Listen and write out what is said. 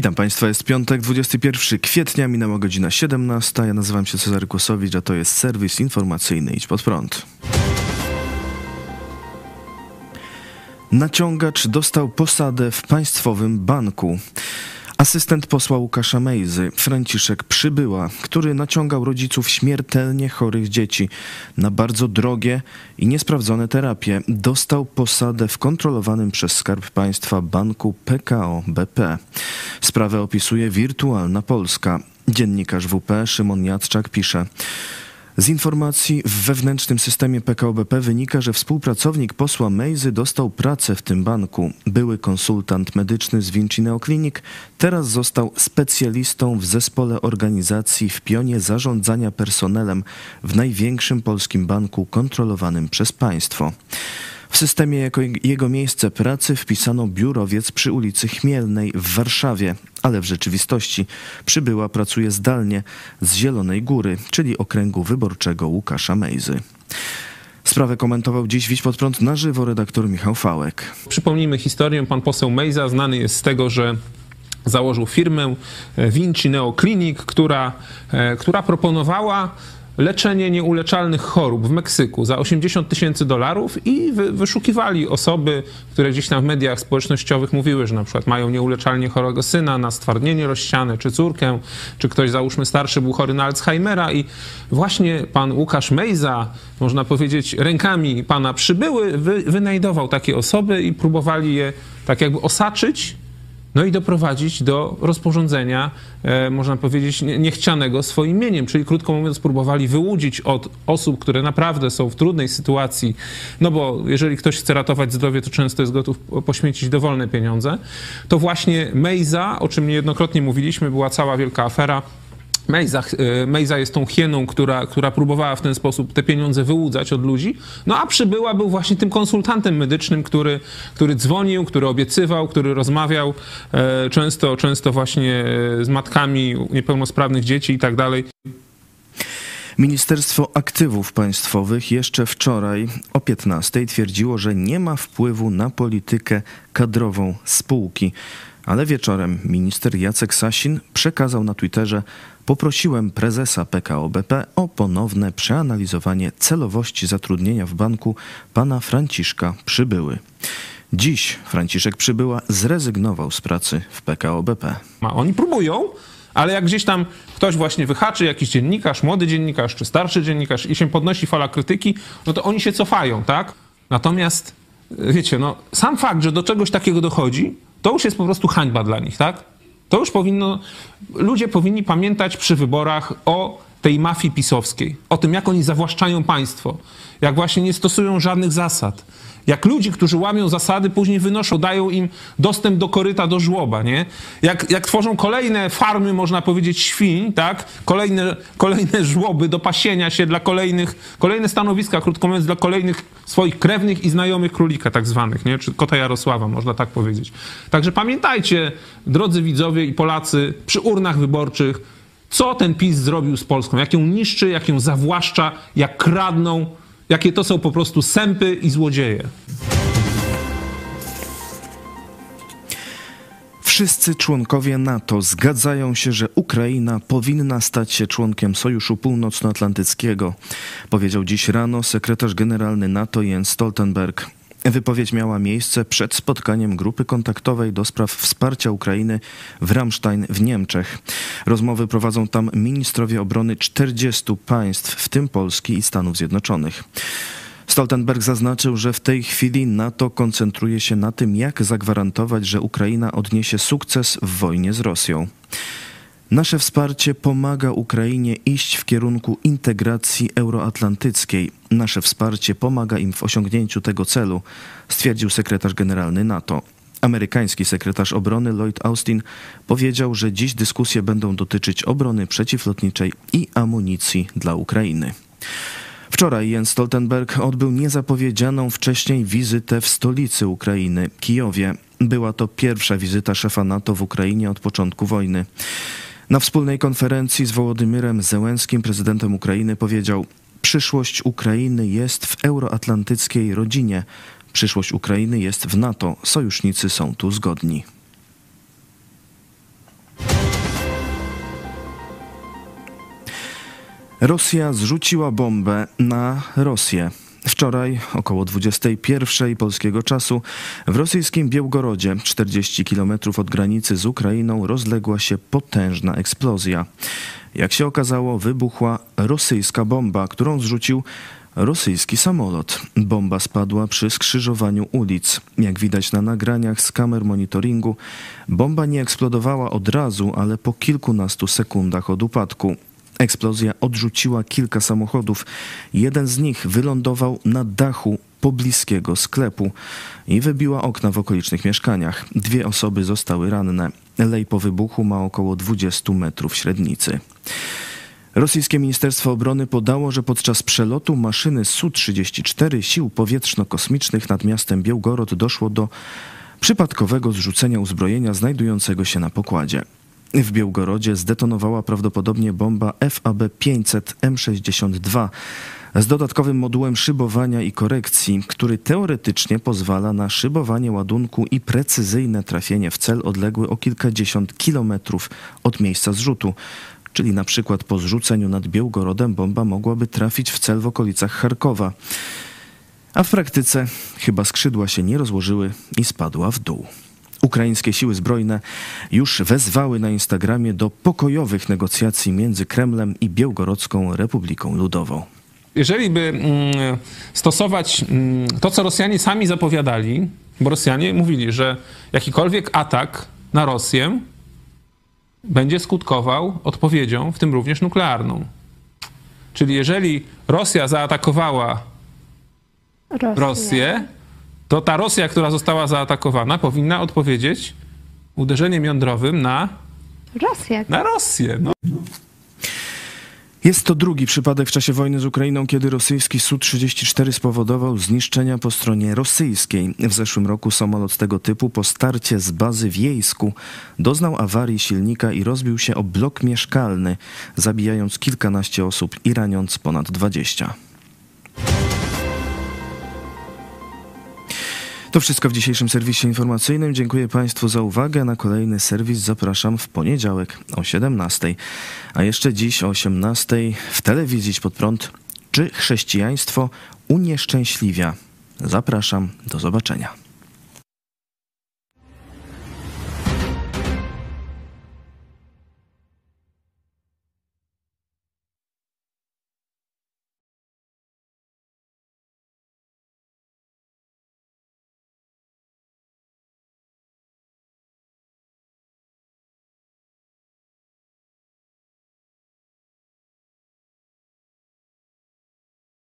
Witam Państwa, jest piątek, 21 kwietnia, minęła godzina 17. Ja nazywam się Cezary Kłosowicz, a to jest serwis informacyjny Idź Pod Prąd. Naciągacz dostał posadę w Państwowym Banku. Asystent posła Łukasza Mejzy, Franciszek Przybyła, który naciągał rodziców śmiertelnie chorych dzieci na bardzo drogie i niesprawdzone terapie, dostał posadę w kontrolowanym przez Skarb Państwa banku PKO BP. Sprawę opisuje Wirtualna Polska. Dziennikarz WP Szymon Jacczak pisze. Z informacji w wewnętrznym systemie PKO BP wynika, że współpracownik posła Mejzy dostał pracę w tym banku. Były konsultant medyczny z Vincineo Clinic, teraz został specjalistą w zespole organizacji w pionie zarządzania personelem w największym polskim banku kontrolowanym przez państwo. W systemie jako jego miejsce pracy wpisano biurowiec przy ulicy Chmielnej w Warszawie, ale w rzeczywistości przybyła pracuje zdalnie z Zielonej Góry, czyli okręgu wyborczego Łukasza Mejzy. Sprawę komentował dziś Wić pod prąd na żywo redaktor Michał Fałek. Przypomnijmy historię. Pan poseł Mejza znany jest z tego, że założył firmę Vinci Neo Clinic, która, e, która proponowała leczenie nieuleczalnych chorób w Meksyku za 80 tysięcy dolarów i wy, wyszukiwali osoby, które gdzieś tam w mediach społecznościowych mówiły, że na przykład mają nieuleczalnie chorego syna na stwardnienie rozsiane, czy córkę, czy ktoś załóżmy starszy był chory na Alzheimera i właśnie pan Łukasz Mejza, można powiedzieć rękami pana przybyły, wy, wynajdował takie osoby i próbowali je tak jakby osaczyć no i doprowadzić do rozporządzenia, e, można powiedzieć, niechcianego swoim imieniem. Czyli krótko mówiąc, próbowali wyłudzić od osób, które naprawdę są w trudnej sytuacji, no bo jeżeli ktoś chce ratować zdrowie, to często jest gotów poświęcić dowolne pieniądze. To właśnie Mejza, o czym niejednokrotnie mówiliśmy, była cała wielka afera Mejza, e, Mejza jest tą hieną, która, która próbowała w ten sposób te pieniądze wyłudzać od ludzi, no a przybyła był właśnie tym konsultantem medycznym, który, który dzwonił, który obiecywał, który rozmawiał e, często, często właśnie e, z matkami niepełnosprawnych dzieci i tak dalej. Ministerstwo Aktywów Państwowych jeszcze wczoraj o 15 twierdziło, że nie ma wpływu na politykę kadrową spółki. Ale wieczorem minister Jacek Sasin przekazał na Twitterze poprosiłem prezesa PKO BP o ponowne przeanalizowanie celowości zatrudnienia w banku pana Franciszka Przybyły. Dziś Franciszek Przybyła zrezygnował z pracy w PKO BP. Oni próbują, ale jak gdzieś tam ktoś właśnie wyhaczy, jakiś dziennikarz, młody dziennikarz czy starszy dziennikarz i się podnosi fala krytyki, no to oni się cofają, tak? Natomiast, wiecie, no, sam fakt, że do czegoś takiego dochodzi, to już jest po prostu hańba dla nich, tak? To już powinno, ludzie powinni pamiętać przy wyborach o tej mafii pisowskiej, o tym, jak oni zawłaszczają państwo, jak właśnie nie stosują żadnych zasad, jak ludzi, którzy łamią zasady, później wynoszą, dają im dostęp do koryta, do żłoba, nie? Jak, jak tworzą kolejne farmy, można powiedzieć, świń, tak? Kolejne, kolejne żłoby do pasienia się dla kolejnych, kolejne stanowiska, krótko mówiąc, dla kolejnych swoich krewnych i znajomych królika tak zwanych, nie? Czy kota Jarosława, można tak powiedzieć. Także pamiętajcie, drodzy widzowie i Polacy, przy urnach wyborczych, co ten PiS zrobił z Polską, jak ją niszczy, jak ją zawłaszcza, jak kradną, jakie to są po prostu sępy i złodzieje. Wszyscy członkowie NATO zgadzają się, że Ukraina powinna stać się członkiem Sojuszu Północnoatlantyckiego, powiedział dziś rano sekretarz generalny NATO Jens Stoltenberg. Wypowiedź miała miejsce przed spotkaniem grupy kontaktowej do spraw wsparcia Ukrainy w Ramstein w Niemczech. Rozmowy prowadzą tam ministrowie obrony 40 państw, w tym Polski i Stanów Zjednoczonych. Stoltenberg zaznaczył, że w tej chwili NATO koncentruje się na tym, jak zagwarantować, że Ukraina odniesie sukces w wojnie z Rosją. Nasze wsparcie pomaga Ukrainie iść w kierunku integracji euroatlantyckiej. Nasze wsparcie pomaga im w osiągnięciu tego celu, stwierdził sekretarz generalny NATO. Amerykański sekretarz obrony Lloyd Austin powiedział, że dziś dyskusje będą dotyczyć obrony przeciwlotniczej i amunicji dla Ukrainy. Wczoraj Jens Stoltenberg odbył niezapowiedzianą wcześniej wizytę w stolicy Ukrainy, Kijowie. Była to pierwsza wizyta szefa NATO w Ukrainie od początku wojny. Na wspólnej konferencji z Wołodymyrem Zełenskim, prezydentem Ukrainy, powiedział: Przyszłość Ukrainy jest w euroatlantyckiej rodzinie. Przyszłość Ukrainy jest w NATO. Sojusznicy są tu zgodni. Rosja zrzuciła bombę na Rosję. Wczoraj, około 21 polskiego czasu, w rosyjskim Białgorodzie, 40 km od granicy z Ukrainą, rozległa się potężna eksplozja. Jak się okazało, wybuchła rosyjska bomba, którą zrzucił rosyjski samolot. Bomba spadła przy skrzyżowaniu ulic. Jak widać na nagraniach z kamer monitoringu, bomba nie eksplodowała od razu, ale po kilkunastu sekundach od upadku. Eksplozja odrzuciła kilka samochodów. Jeden z nich wylądował na dachu pobliskiego sklepu i wybiła okna w okolicznych mieszkaniach. Dwie osoby zostały ranne. Lej po wybuchu ma około 20 metrów średnicy. Rosyjskie Ministerstwo Obrony podało, że podczas przelotu maszyny Su-34 sił powietrzno-kosmicznych nad miastem Białgorod doszło do przypadkowego zrzucenia uzbrojenia znajdującego się na pokładzie. W Białgorodzie zdetonowała prawdopodobnie bomba FAB-500 M62 z dodatkowym modułem szybowania i korekcji, który teoretycznie pozwala na szybowanie ładunku i precyzyjne trafienie w cel odległy o kilkadziesiąt kilometrów od miejsca zrzutu. Czyli na przykład po zrzuceniu nad Białgorodem bomba mogłaby trafić w cel w okolicach Charkowa. A w praktyce chyba skrzydła się nie rozłożyły i spadła w dół. Ukraińskie siły zbrojne już wezwały na Instagramie do pokojowych negocjacji między Kremlem i Białgorodzką Republiką Ludową. Jeżeli by mm, stosować mm, to, co Rosjanie sami zapowiadali, bo Rosjanie mówili, że jakikolwiek atak na Rosję będzie skutkował odpowiedzią, w tym również nuklearną. Czyli jeżeli Rosja zaatakowała Rosja. Rosję, to ta Rosja, która została zaatakowana, powinna odpowiedzieć uderzeniem jądrowym na, Rosja. na Rosję. No. Jest to drugi przypadek w czasie wojny z Ukrainą, kiedy rosyjski Su-34 spowodował zniszczenia po stronie rosyjskiej. W zeszłym roku samolot tego typu po starcie z bazy w Jejsku doznał awarii silnika i rozbił się o blok mieszkalny, zabijając kilkanaście osób i raniąc ponad 20. To wszystko w dzisiejszym serwisie informacyjnym. Dziękuję Państwu za uwagę. Na kolejny serwis zapraszam w poniedziałek o 17. A jeszcze dziś o 18 w telewizji pod prąd. Czy chrześcijaństwo unieszczęśliwia? Zapraszam. Do zobaczenia.